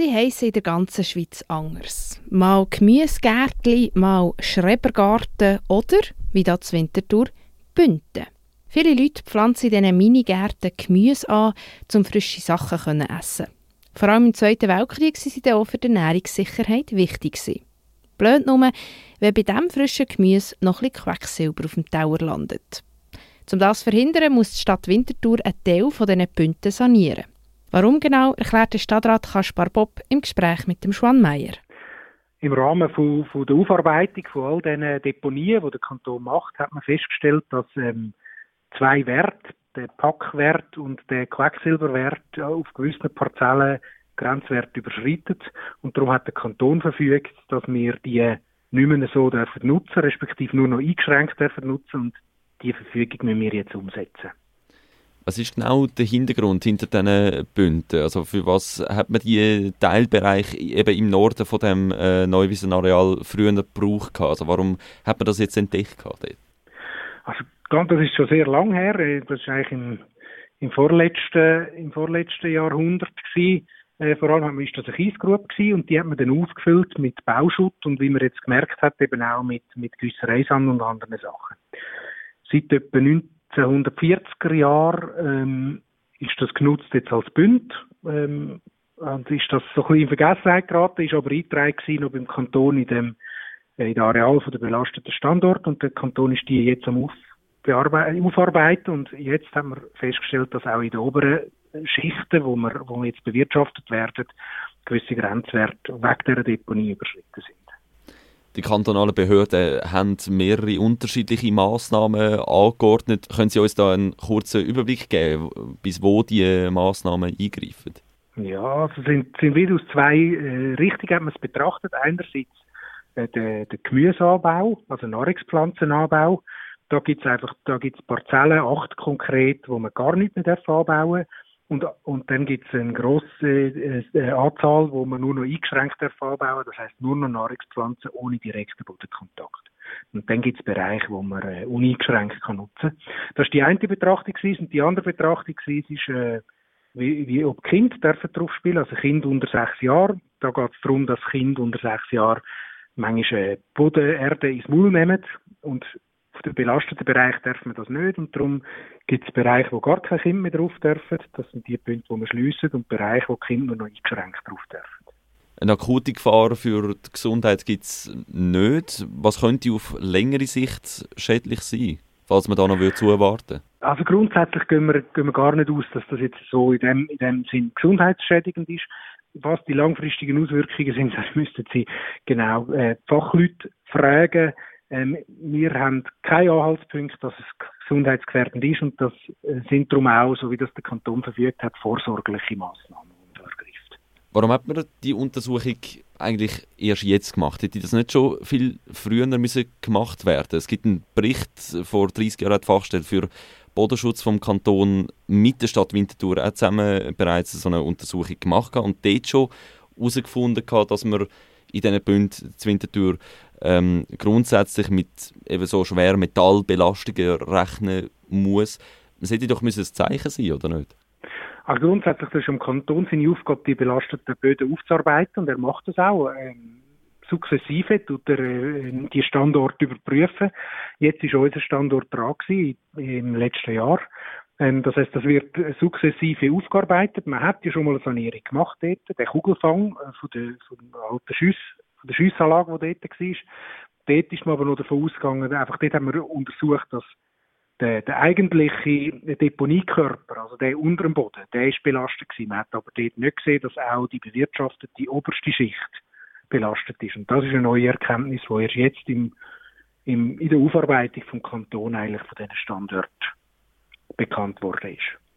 Sie heissen in der ganzen Schweiz anders. Mal Gemüsegärtli, mal Schrebergarten oder, wie da zu Winterthur, Bünten. Viele Leute pflanzen in diesen Minigärten Gemüse an, um frische Sachen zu essen. Vor allem im Zweiten Weltkrieg waren sie auch für die Ernährungssicherheit wichtig. Blöd nur, wenn bei diesem frischen Gemüse noch bisschen Quecksilber auf dem Tower landet. Um das zu verhindern, muss die Stadt Winterthur einen Teil von diesen Pünten sanieren. Warum genau, erklärt der Stadtrat Kaspar Bob im Gespräch mit dem Schwan Meier. Im Rahmen von, von, der Aufarbeitung von all diesen Deponien, die der Kanton macht, hat man festgestellt, dass ähm, zwei Werte, der Packwert und der Quecksilberwert auf gewissen Parzellen Grenzwert überschreitet. Und darum hat der Kanton verfügt, dass wir die nicht mehr so dürfen nutzen, respektive nur noch eingeschränkt dürfen nutzen und die Verfügung müssen wir jetzt umsetzen. Was ist genau der Hintergrund hinter diesen Bünden? Also für was hat man die Teilbereich eben im Norden von dem äh, Neuwiesenareal früher gebraucht? Also warum hat man das jetzt entdeckt dort? Also das ist schon sehr lang her. Äh, das war eigentlich im, im, vorletzten, im vorletzten Jahrhundert gewesen. Äh, vor allem war das eine Kiesgrube und die hat man dann ausgefüllt mit Bauschutt und wie man jetzt gemerkt hat, eben auch mit, mit gewissen Reisern und anderen Sachen. Seit etwa 1940er Jahren ähm, ist das genutzt jetzt als Bünd. Ähm, und ist das so ein bisschen in Vergessenheit geraten, ist aber eingetragen noch beim Kanton in dem äh, in der Areal von der belasteten Standort und der Kanton ist die jetzt am Aufarbeiten und jetzt haben wir festgestellt, dass auch in den oberen Schichten, wo wir, wo jetzt bewirtschaftet werden, gewisse Grenzwerte wegen dieser Deponie überschritten sind. Die kantonalen Behörden haben mehrere unterschiedliche Massnahmen angeordnet. Können Sie uns da einen kurzen Überblick geben, bis wo die Massnahmen eingreifen? Ja, es sind, sind wieder aus zwei äh, Richtungen wir es betrachtet. Einerseits äh, der, der Gemüseanbau, also Nahrungspflanzenanbau. Da gibt es einfach, da gibt's Parzellen, acht konkret, wo man gar nicht mehr anbauen darf. Und, und dann gibt es eine grosse äh, äh, Anzahl, wo man nur noch eingeschränkt darf anbauen das heißt nur noch Nahrungspflanzen ohne direkten Bodenkontakt. Und dann gibt es Bereiche, wo man äh, uneingeschränkt kann nutzen kann. Das ist die eine Betrachtung gewesen. Und die andere Betrachtung gewesen, ist, äh, wie, wie ob Kinder dürfen drauf spielen, also Kind unter sechs Jahren. Da geht es darum, dass Kind unter sechs Jahren manchmal äh, Bodenerde ins Maul nehmen und auf dem belasteten Bereich darf man das nicht und darum gibt es Bereiche, wo gar kein Kind mehr drauf dürfen. Das sind die Punkte, wo wir schliessen und Bereiche, wo Kinder noch eingeschränkt drauf dürfen. Eine akute Gefahr für die Gesundheit gibt es nicht. Was könnte auf längere Sicht schädlich sein, falls man da noch zuwarten Also grundsätzlich gehen wir, gehen wir gar nicht aus, dass das jetzt so in dem, in dem Sinn gesundheitsschädigend ist. Was die langfristigen Auswirkungen sind, das müssten Sie genau äh, Fachleute fragen. Ähm, wir haben keine Anhaltspunkte, dass es gesundheitsgefährdend ist und das äh, sind darum auch, so wie das der Kanton verfügt hat, vorsorgliche Massnahmen, die ergreift. Warum hat man die Untersuchung eigentlich erst jetzt gemacht? Hätte das nicht schon viel früher müssen gemacht werden? Es gibt einen Bericht vor 30 Jahren, hat die für Bodenschutz vom Kanton mit der Stadt Winterthur auch zusammen bereits so eine Untersuchung gemacht und dort schon herausgefunden, dass man in diesen Bünden zur Winterthur ähm, grundsätzlich mit eben so schweren Metallbelastungen rechnen muss. Das hätte doch ein Zeichen sein, oder nicht? Also grundsätzlich ist es im Kanton seine Aufgabe, die belasteten Böden aufzuarbeiten und er macht das auch. Ähm, sukzessive tut er äh, die Standorte überprüfen. Jetzt ist unser Standort dran gewesen, im letzten Jahr. Ähm, das heißt, das wird sukzessive aufgearbeitet. Man hat ja schon mal eine Sanierung gemacht dort, den Kugelfang äh, von der, der alten Schüsse von der Schiessanlage, die dort war. Dort ist man aber noch davon ausgegangen, einfach dort haben wir untersucht, dass der, der eigentliche Deponiekörper, also der unter dem Boden, der ist belastet gewesen. Man hat aber dort nicht gesehen, dass auch die bewirtschaftete oberste Schicht belastet ist. Und das ist eine neue Erkenntnis, die erst jetzt im, im, in der Aufarbeitung vom Kanton eigentlich von diesen Standorten bekannt worden ist.